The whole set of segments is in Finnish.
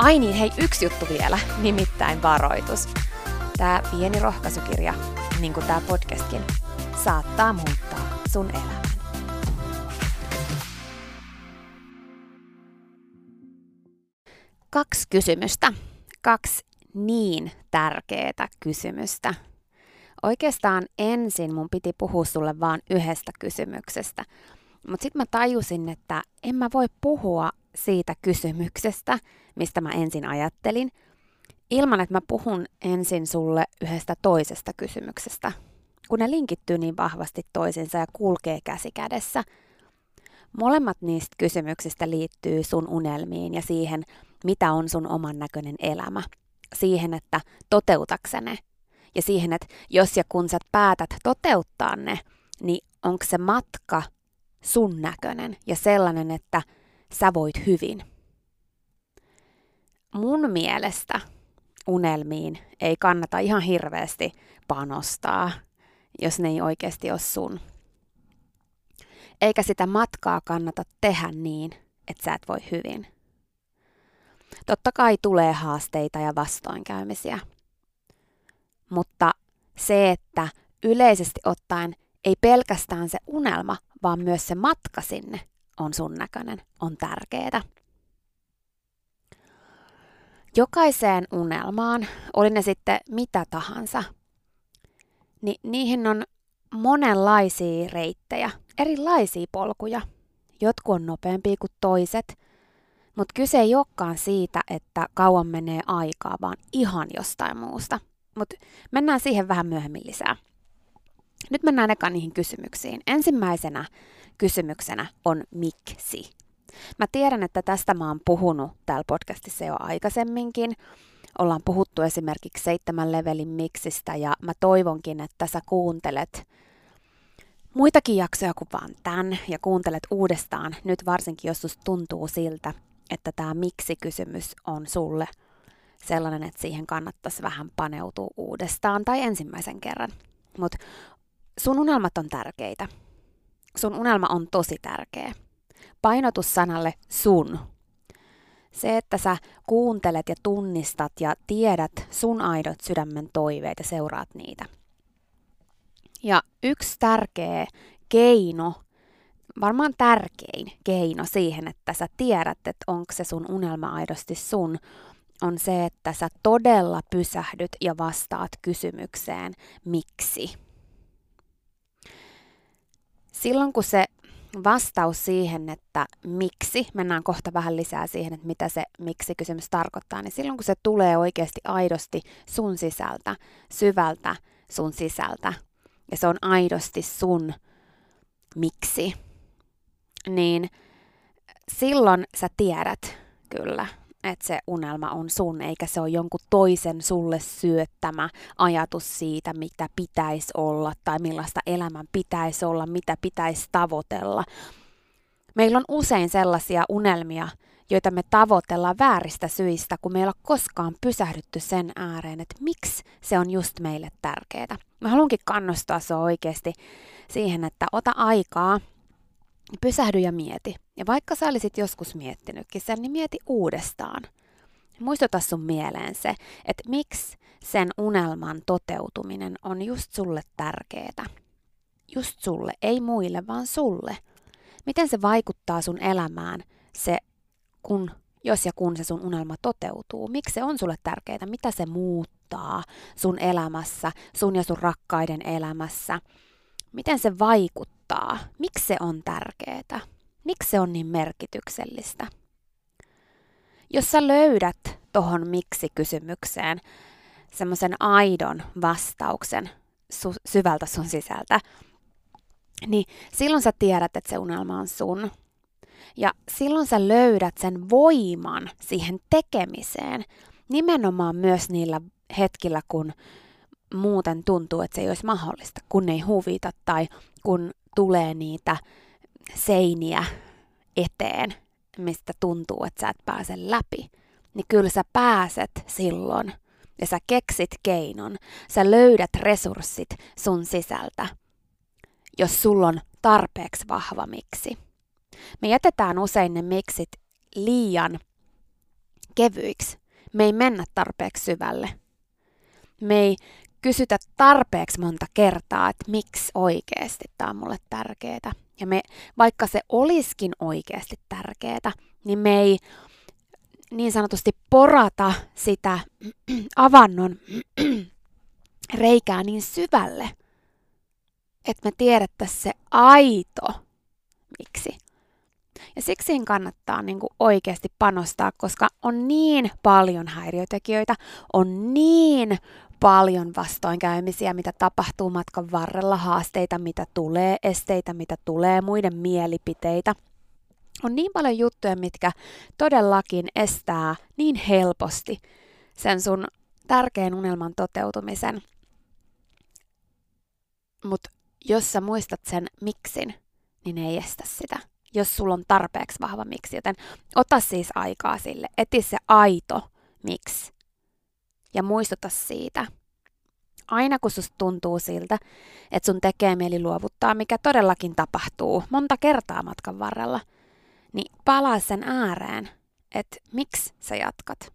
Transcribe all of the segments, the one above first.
Ai niin, hei, yksi juttu vielä, nimittäin varoitus. Tämä pieni rohkaisukirja, niin kuin tämä podcastkin, saattaa muuttaa sun elämän. Kaksi kysymystä. Kaksi niin tärkeää kysymystä. Oikeastaan ensin mun piti puhua sulle vaan yhdestä kysymyksestä. Mutta sitten mä tajusin, että en mä voi puhua siitä kysymyksestä, mistä mä ensin ajattelin, ilman että mä puhun ensin sulle yhdestä toisesta kysymyksestä, kun ne linkittyy niin vahvasti toisiinsa ja kulkee käsi kädessä. Molemmat niistä kysymyksistä liittyy sun unelmiin ja siihen, mitä on sun oman näköinen elämä. Siihen, että toteutakse ne. Ja siihen, että jos ja kun sä päätät toteuttaa ne, niin onko se matka sun näköinen ja sellainen, että sä voit hyvin. Mun mielestä unelmiin ei kannata ihan hirveästi panostaa, jos ne ei oikeasti ole sun. Eikä sitä matkaa kannata tehdä niin, että sä et voi hyvin. Totta kai tulee haasteita ja vastoinkäymisiä. Mutta se, että yleisesti ottaen ei pelkästään se unelma, vaan myös se matka sinne on sun näköinen, on tärkeää. Jokaiseen unelmaan, oli ne sitten mitä tahansa, niin niihin on monenlaisia reittejä, erilaisia polkuja. Jotkut on nopeampia kuin toiset, mutta kyse ei olekaan siitä, että kauan menee aikaa, vaan ihan jostain muusta. Mutta mennään siihen vähän myöhemmin lisää. Nyt mennään eka niihin kysymyksiin. Ensimmäisenä kysymyksenä on miksi. Mä tiedän, että tästä mä oon puhunut täällä podcastissa jo aikaisemminkin. Ollaan puhuttu esimerkiksi seitsemän levelin miksistä ja mä toivonkin, että sä kuuntelet muitakin jaksoja kuin vaan tämän ja kuuntelet uudestaan, nyt varsinkin jos susta tuntuu siltä, että tämä miksi-kysymys on sulle sellainen, että siihen kannattaisi vähän paneutua uudestaan tai ensimmäisen kerran. Mutta sun unelmat on tärkeitä sun unelma on tosi tärkeä. Painotus sanalle sun. Se, että sä kuuntelet ja tunnistat ja tiedät sun aidot sydämen toiveet ja seuraat niitä. Ja yksi tärkeä keino, varmaan tärkein keino siihen, että sä tiedät, että onko se sun unelma aidosti sun, on se, että sä todella pysähdyt ja vastaat kysymykseen, miksi silloin kun se vastaus siihen, että miksi, mennään kohta vähän lisää siihen, että mitä se miksi-kysymys tarkoittaa, niin silloin kun se tulee oikeasti aidosti sun sisältä, syvältä sun sisältä, ja se on aidosti sun miksi, niin silloin sä tiedät kyllä, että se unelma on sun, eikä se ole jonkun toisen sulle syöttämä ajatus siitä, mitä pitäisi olla tai millaista elämän pitäisi olla, mitä pitäisi tavoitella. Meillä on usein sellaisia unelmia, joita me tavoitellaan vääristä syistä, kun meillä on koskaan pysähdytty sen ääreen, että miksi se on just meille tärkeää. Mä haluankin kannustaa sua oikeasti siihen, että ota aikaa pysähdy ja mieti. Ja vaikka sä olisit joskus miettinytkin sen, niin mieti uudestaan. Muistuta sun mieleen se, että miksi sen unelman toteutuminen on just sulle tärkeää. Just sulle, ei muille, vaan sulle. Miten se vaikuttaa sun elämään, se kun, jos ja kun se sun unelma toteutuu? Miksi se on sulle tärkeää? Mitä se muuttaa sun elämässä, sun ja sun rakkaiden elämässä? Miten se vaikuttaa? Miksi se on tärkeää? Miksi se on niin merkityksellistä? Jos sä löydät tohon miksi-kysymykseen semmoisen aidon vastauksen su- syvältä sun sisältä, niin silloin sä tiedät, että se unelma on sun. Ja silloin sä löydät sen voiman siihen tekemiseen, nimenomaan myös niillä hetkillä, kun muuten tuntuu, että se ei olisi mahdollista, kun ei huvita tai kun tulee niitä seiniä eteen, mistä tuntuu, että sä et pääse läpi, niin kyllä sä pääset silloin ja sä keksit keinon, sä löydät resurssit sun sisältä, jos sulla on tarpeeksi vahva miksi. Me jätetään usein ne miksit liian kevyiksi. Me ei mennä tarpeeksi syvälle. Me ei kysytä tarpeeksi monta kertaa, että miksi oikeasti tämä on mulle tärkeää. Ja me, vaikka se olisikin oikeasti tärkeää, niin me ei niin sanotusti porata sitä avannon reikää niin syvälle, että me tiedettäisiin se aito miksi. Ja siksi kannattaa niin kuin oikeasti panostaa, koska on niin paljon häiriötekijöitä, on niin paljon vastoinkäymisiä, mitä tapahtuu matkan varrella, haasteita, mitä tulee, esteitä, mitä tulee, muiden mielipiteitä. On niin paljon juttuja, mitkä todellakin estää niin helposti sen sun tärkeän unelman toteutumisen. Mutta jos sä muistat sen miksin, niin ei estä sitä, jos sulla on tarpeeksi vahva miksi. Joten ota siis aikaa sille, eti se aito miksi ja muistuta siitä. Aina kun susta tuntuu siltä, että sun tekee mieli luovuttaa, mikä todellakin tapahtuu monta kertaa matkan varrella, niin palaa sen ääreen, että miksi sä jatkat.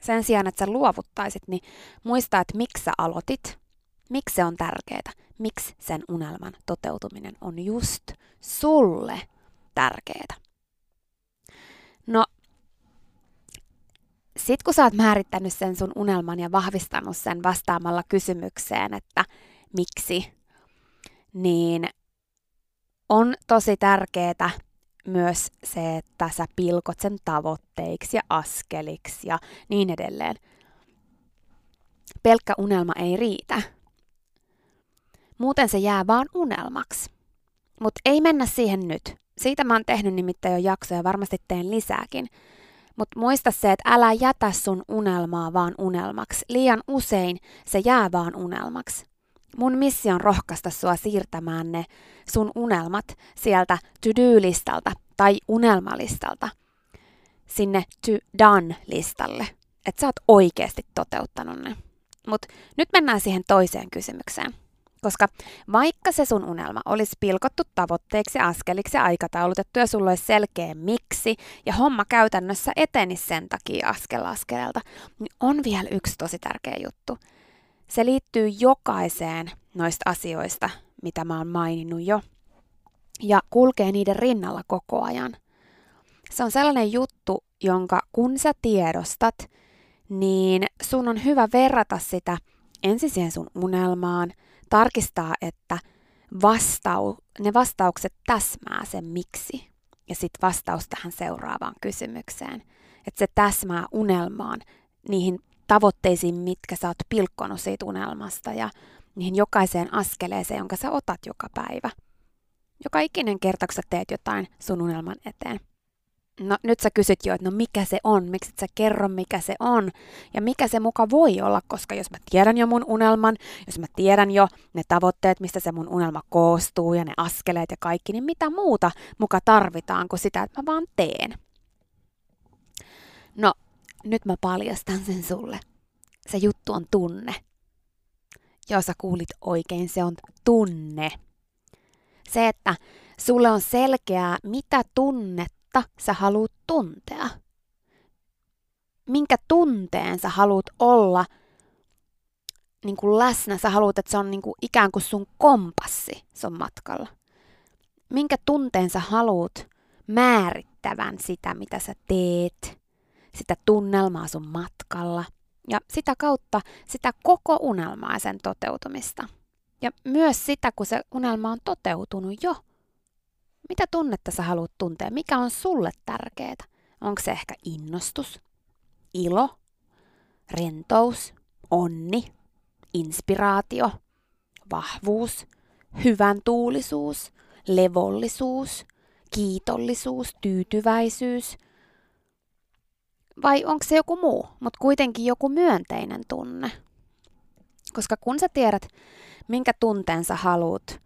Sen sijaan, että sä luovuttaisit, niin muista, että miksi sä aloitit, miksi se on tärkeää, miksi sen unelman toteutuminen on just sulle tärkeää. No, sit kun sä oot määrittänyt sen sun unelman ja vahvistanut sen vastaamalla kysymykseen, että miksi, niin on tosi tärkeää myös se, että sä pilkot sen tavoitteiksi ja askeliksi ja niin edelleen. Pelkkä unelma ei riitä. Muuten se jää vaan unelmaksi. Mutta ei mennä siihen nyt. Siitä mä oon tehnyt nimittäin jo jaksoja, varmasti teen lisääkin. Mutta muista se, että älä jätä sun unelmaa vaan unelmaksi. Liian usein se jää vaan unelmaksi. Mun missio on rohkaista sua siirtämään ne sun unelmat sieltä to-do-listalta tai unelmalistalta sinne to-done-listalle. Että sä oot oikeasti toteuttanut ne. Mutta nyt mennään siihen toiseen kysymykseen. Koska vaikka se sun unelma olisi pilkottu tavoitteiksi, askeliksi ja aikataulutettu ja sulla olisi selkeä miksi ja homma käytännössä etenisi sen takia askel askeleelta, niin on vielä yksi tosi tärkeä juttu. Se liittyy jokaiseen noista asioista, mitä mä oon maininnut jo, ja kulkee niiden rinnalla koko ajan. Se on sellainen juttu, jonka kun sä tiedostat, niin sun on hyvä verrata sitä ensin siihen sun unelmaan – tarkistaa, että vastau, ne vastaukset täsmää sen miksi. Ja sitten vastaus tähän seuraavaan kysymykseen. Että se täsmää unelmaan, niihin tavoitteisiin, mitkä sä oot pilkkonut siitä unelmasta ja niihin jokaiseen askeleeseen, jonka sä otat joka päivä. Joka ikinen kerta, kun sä teet jotain sun unelman eteen. No nyt sä kysyt jo, että no mikä se on, miksi et sä kerro mikä se on ja mikä se muka voi olla, koska jos mä tiedän jo mun unelman, jos mä tiedän jo ne tavoitteet, mistä se mun unelma koostuu ja ne askeleet ja kaikki, niin mitä muuta muka tarvitaan kuin sitä, että mä vaan teen. No, nyt mä paljastan sen sulle. Se juttu on tunne. Joo, sä kuulit oikein, se on tunne. Se, että sulle on selkeää, mitä tunnetta sä haluat tuntea. Minkä tunteen sä haluat olla niin kuin läsnä. Sä haluat, että se on niin kuin ikään kuin sun kompassi sun matkalla. Minkä tunteen sä haluat määrittävän sitä, mitä sä teet, sitä tunnelmaa sun matkalla ja sitä kautta sitä koko unelmaa ja sen toteutumista. Ja myös sitä, kun se unelma on toteutunut jo. Mitä tunnetta sä haluat tuntea? Mikä on sulle tärkeää? Onko se ehkä innostus, ilo, rentous, onni, inspiraatio, vahvuus, hyvän tuulisuus, levollisuus, kiitollisuus, tyytyväisyys – vai onko se joku muu, mutta kuitenkin joku myönteinen tunne? Koska kun sä tiedät, minkä tunteen sä haluat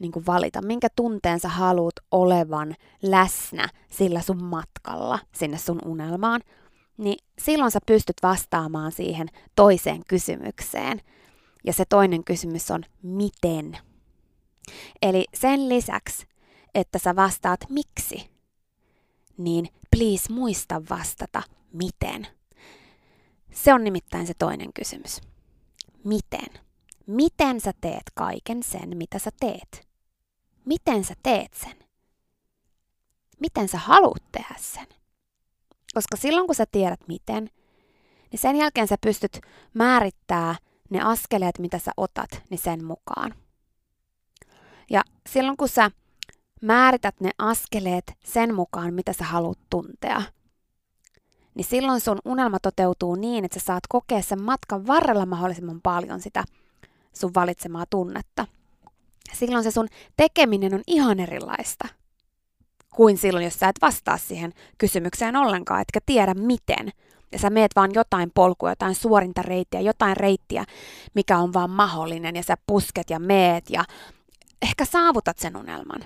niin valita, minkä tunteen sä haluat olevan läsnä sillä sun matkalla sinne sun unelmaan, niin silloin sä pystyt vastaamaan siihen toiseen kysymykseen. Ja se toinen kysymys on miten. Eli sen lisäksi, että sä vastaat miksi, niin please muista vastata miten. Se on nimittäin se toinen kysymys. Miten? Miten sä teet kaiken sen, mitä sä teet? Miten sä teet sen? Miten sä haluat tehdä sen? Koska silloin kun sä tiedät miten, niin sen jälkeen sä pystyt määrittää ne askeleet, mitä sä otat, niin sen mukaan. Ja silloin kun sä määrität ne askeleet sen mukaan, mitä sä haluat tuntea, niin silloin sun unelma toteutuu niin, että sä saat kokea sen matkan varrella mahdollisimman paljon sitä sun valitsemaa tunnetta. Silloin se sun tekeminen on ihan erilaista kuin silloin, jos sä et vastaa siihen kysymykseen ollenkaan, etkä tiedä miten. Ja sä meet vaan jotain polkua, jotain suorinta reittiä, jotain reittiä, mikä on vaan mahdollinen, ja sä pusket ja meet ja ehkä saavutat sen unelman.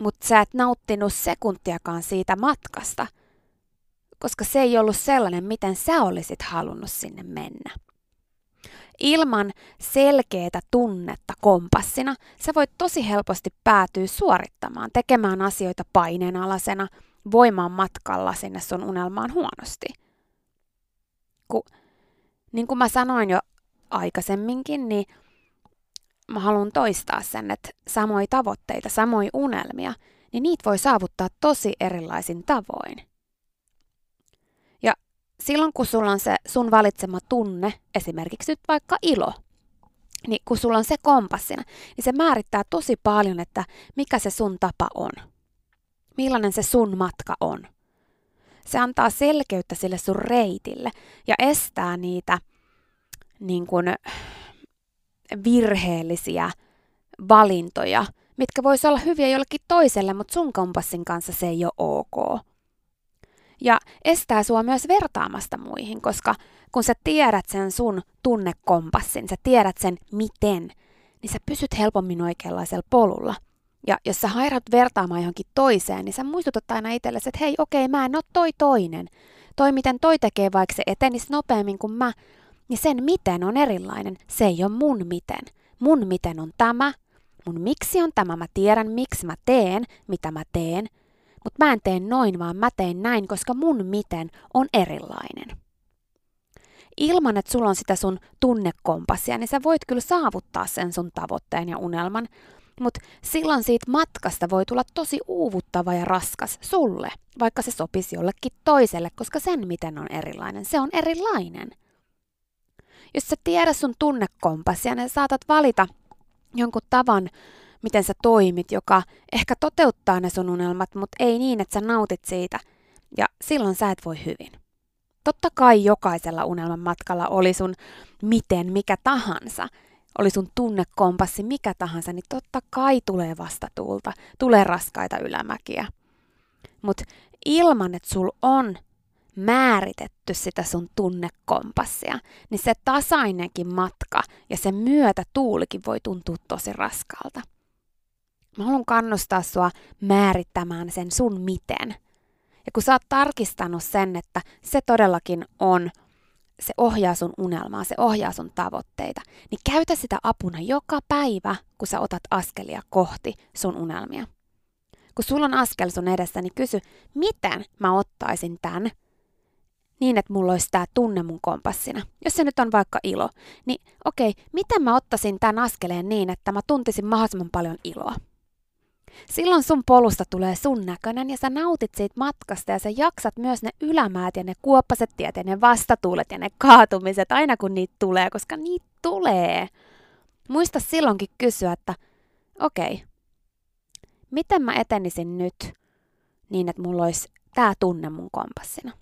Mutta sä et nauttinut sekuntiakaan siitä matkasta – koska se ei ollut sellainen, miten sä olisit halunnut sinne mennä. Ilman selkeää tunnetta kompassina sä voit tosi helposti päätyä suorittamaan, tekemään asioita paineenalaisena, voimaan matkalla sinne sun unelmaan huonosti. Ku, niin kuin mä sanoin jo aikaisemminkin, niin mä haluan toistaa sen, että samoja tavoitteita, samoja unelmia, niin niitä voi saavuttaa tosi erilaisin tavoin silloin kun sulla on se sun valitsema tunne, esimerkiksi nyt vaikka ilo, niin kun sulla on se kompassina, niin se määrittää tosi paljon, että mikä se sun tapa on. Millainen se sun matka on. Se antaa selkeyttä sille sun reitille ja estää niitä niin kuin, virheellisiä valintoja, mitkä vois olla hyviä jollekin toiselle, mutta sun kompassin kanssa se ei ole ok ja estää sua myös vertaamasta muihin, koska kun sä tiedät sen sun tunnekompassin, sä tiedät sen miten, niin sä pysyt helpommin oikeanlaisella polulla. Ja jos sä hairat vertaamaan johonkin toiseen, niin sä muistutat aina itsellesi, että hei, okei, mä en ole toi toinen. Toi, miten toi tekee, vaikka se etenisi nopeammin kuin mä, niin sen miten on erilainen. Se ei ole mun miten. Mun miten on tämä. Mun miksi on tämä. Mä tiedän, miksi mä teen, mitä mä teen. Mutta mä en tee noin, vaan mä teen näin, koska mun miten on erilainen. Ilman, että sulla on sitä sun tunnekompassia, niin sä voit kyllä saavuttaa sen sun tavoitteen ja unelman, mutta silloin siitä matkasta voi tulla tosi uuvuttava ja raskas sulle, vaikka se sopisi jollekin toiselle, koska sen miten on erilainen, se on erilainen. Jos sä tiedät sun tunnekompassia, niin saatat valita jonkun tavan, miten sä toimit, joka ehkä toteuttaa ne sun unelmat, mutta ei niin, että sä nautit siitä. Ja silloin sä et voi hyvin. Totta kai jokaisella unelman matkalla oli sun miten, mikä tahansa, oli sun tunnekompassi mikä tahansa, niin totta kai tulee vastatuulta, tulee raskaita ylämäkiä. Mutta ilman, että sul on määritetty sitä sun tunnekompassia, niin se tasainenkin matka ja se myötä tuulikin voi tuntua tosi raskaalta. Mä haluan kannustaa sua määrittämään sen sun miten. Ja kun sä oot tarkistanut sen, että se todellakin on, se ohjaa sun unelmaa, se ohjaa sun tavoitteita, niin käytä sitä apuna joka päivä, kun sä otat askelia kohti sun unelmia. Kun sulla on askel sun edessä, niin kysy, miten mä ottaisin tämän niin, että mulla olisi tämä tunne mun kompassina. Jos se nyt on vaikka ilo, niin okei, miten mä ottaisin tämän askeleen niin, että mä tuntisin mahdollisimman paljon iloa? Silloin sun polusta tulee sun näköinen ja sä nautit siitä matkasta ja sä jaksat myös ne ylämäät ja ne kuoppaset tiet ja ne vastatuulet ja ne kaatumiset aina kun niitä tulee, koska niitä tulee. Muista silloinkin kysyä, että okei, okay, miten mä etenisin nyt niin, että mulla olisi tämä tunne mun kompassina.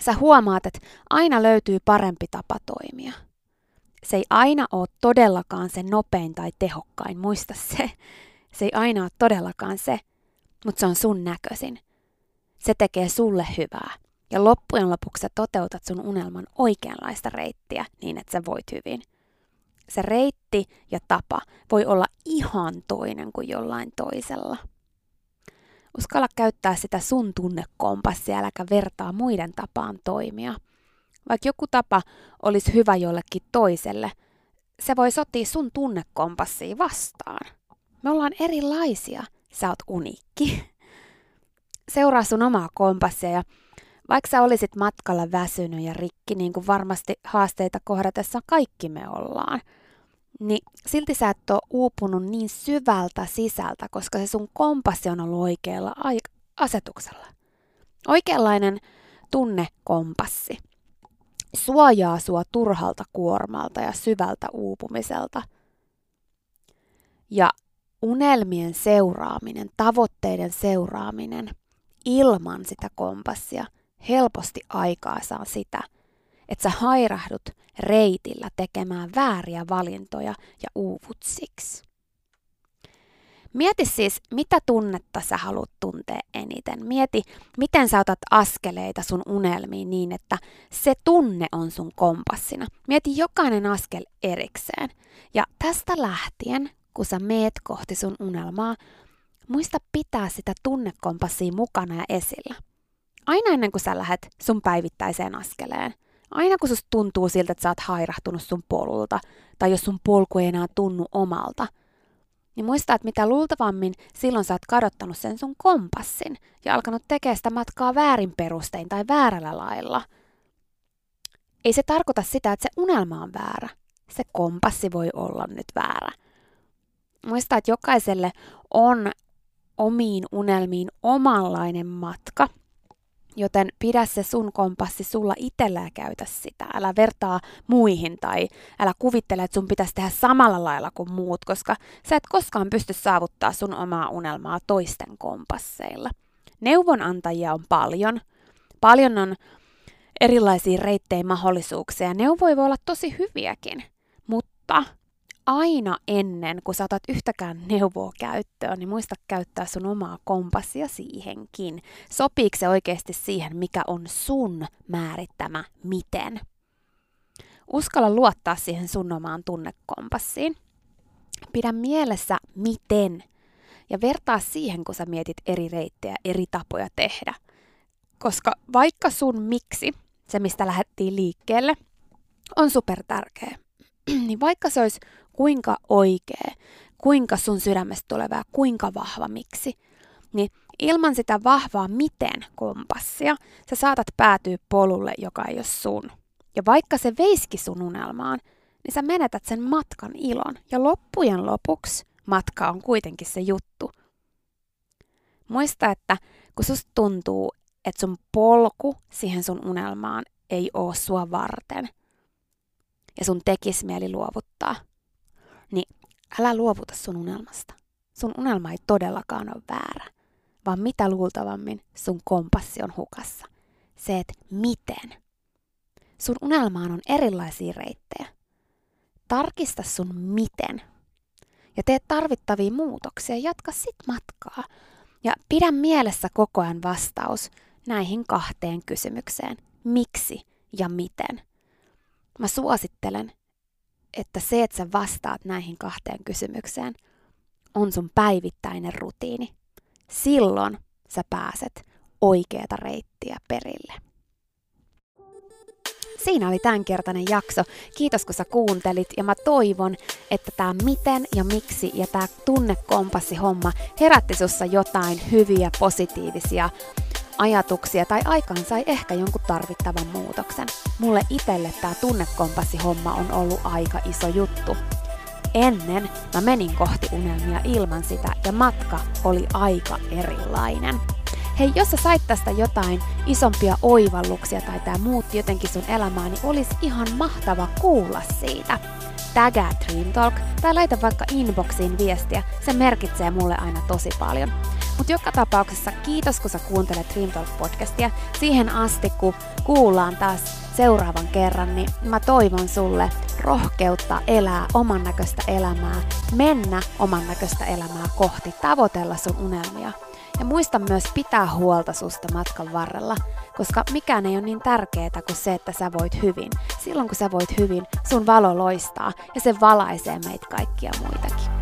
Sä huomaat, että aina löytyy parempi tapa toimia. Se ei aina ole todellakaan se nopein tai tehokkain, muista se. Se ei aina ole todellakaan se, mutta se on sun näköisin. Se tekee sulle hyvää. Ja loppujen lopuksi sä toteutat sun unelman oikeanlaista reittiä niin, että sä voit hyvin. Se reitti ja tapa voi olla ihan toinen kuin jollain toisella. Uskalla käyttää sitä sun tunnekompassia, äläkä vertaa muiden tapaan toimia. Vaikka joku tapa olisi hyvä jollekin toiselle, se voi sotia sun tunnekompassia vastaan. Me ollaan erilaisia. Sä oot uniikki. Seuraa sun omaa kompassia ja vaikka sä olisit matkalla väsynyt ja rikki, niin kuin varmasti haasteita kohdatessa kaikki me ollaan, niin silti sä et ole uupunut niin syvältä sisältä, koska se sun kompassi on ollut oikealla asetuksella. Oikeanlainen tunnekompassi suojaa sua turhalta kuormalta ja syvältä uupumiselta. Ja unelmien seuraaminen, tavoitteiden seuraaminen ilman sitä kompassia helposti aikaa saa sitä, että sä hairahdut reitillä tekemään vääriä valintoja ja uuvut siksi. Mieti siis, mitä tunnetta sä haluat tuntea eniten. Mieti, miten sä otat askeleita sun unelmiin niin, että se tunne on sun kompassina. Mieti jokainen askel erikseen. Ja tästä lähtien, kun sä meet kohti sun unelmaa, muista pitää sitä tunnekompassia mukana ja esillä. Aina ennen kuin sä lähdet sun päivittäiseen askeleen. Aina kun susta tuntuu siltä, että sä oot hairahtunut sun polulta, tai jos sun polku ei enää tunnu omalta, niin muista, että mitä luultavammin silloin sä oot kadottanut sen sun kompassin ja alkanut tekemään sitä matkaa väärin perustein tai väärällä lailla. Ei se tarkoita sitä, että se unelma on väärä. Se kompassi voi olla nyt väärä. Muista, että jokaiselle on omiin unelmiin omanlainen matka – Joten pidä se sun kompassi sulla itsellä ja käytä sitä. Älä vertaa muihin tai älä kuvittele, että sun pitäisi tehdä samalla lailla kuin muut, koska sä et koskaan pysty saavuttaa sun omaa unelmaa toisten kompasseilla. Neuvonantajia on paljon. Paljon on erilaisia reittejä mahdollisuuksia. Neuvoja voi olla tosi hyviäkin, mutta aina ennen kuin saatat yhtäkään neuvoa käyttöön, niin muista käyttää sun omaa kompassia siihenkin. Sopiiko se oikeasti siihen, mikä on sun määrittämä miten? Uskalla luottaa siihen sun omaan tunnekompassiin. Pidä mielessä miten ja vertaa siihen, kun sä mietit eri reittejä, eri tapoja tehdä. Koska vaikka sun miksi, se mistä lähdettiin liikkeelle, on super tärkeä, niin vaikka se olisi kuinka oikea, kuinka sun sydämestä tuleva kuinka vahva miksi, niin ilman sitä vahvaa miten kompassia sä saatat päätyä polulle, joka ei ole sun. Ja vaikka se veiski sun unelmaan, niin sä menetät sen matkan ilon. Ja loppujen lopuksi matka on kuitenkin se juttu. Muista, että kun susta tuntuu, että sun polku siihen sun unelmaan ei oo sua varten, ja sun tekis mieli luovuttaa, niin älä luovuta sun unelmasta. Sun unelma ei todellakaan ole väärä, vaan mitä luultavammin sun kompassi on hukassa. Se, että miten. Sun unelmaan on erilaisia reittejä. Tarkista sun miten. Ja tee tarvittavia muutoksia, jatka sit matkaa. Ja pidä mielessä koko ajan vastaus näihin kahteen kysymykseen. Miksi ja miten? Mä suosittelen, että se, että sä vastaat näihin kahteen kysymykseen, on sun päivittäinen rutiini. Silloin sä pääset oikeata reittiä perille. Siinä oli tämänkertainen jakso. Kiitos kun sä kuuntelit ja mä toivon, että tämä miten ja miksi ja tämä tunnekompassi homma herätti sussa jotain hyviä, positiivisia ajatuksia tai aikaan sai ehkä jonkun tarvittavan muutoksen. Mulle itelle tämä tunnekompassi homma on ollut aika iso juttu. Ennen mä menin kohti unelmia ilman sitä ja matka oli aika erilainen. Hei, jos sä sait tästä jotain isompia oivalluksia tai tää muutti jotenkin sun elämää, niin olisi ihan mahtava kuulla siitä. Tägää Dream Talk tai laita vaikka inboxiin viestiä, se merkitsee mulle aina tosi paljon. Mutta joka tapauksessa kiitos, kun sä kuuntelet Dream Talk-podcastia. Siihen asti, kun kuullaan taas seuraavan kerran, niin mä toivon sulle rohkeutta elää oman näköistä elämää, mennä oman näköistä elämää kohti, tavoitella sun unelmia. Ja muista myös pitää huolta susta matkan varrella, koska mikään ei ole niin tärkeää kuin se, että sä voit hyvin. Silloin kun sä voit hyvin, sun valo loistaa ja se valaisee meitä kaikkia muitakin.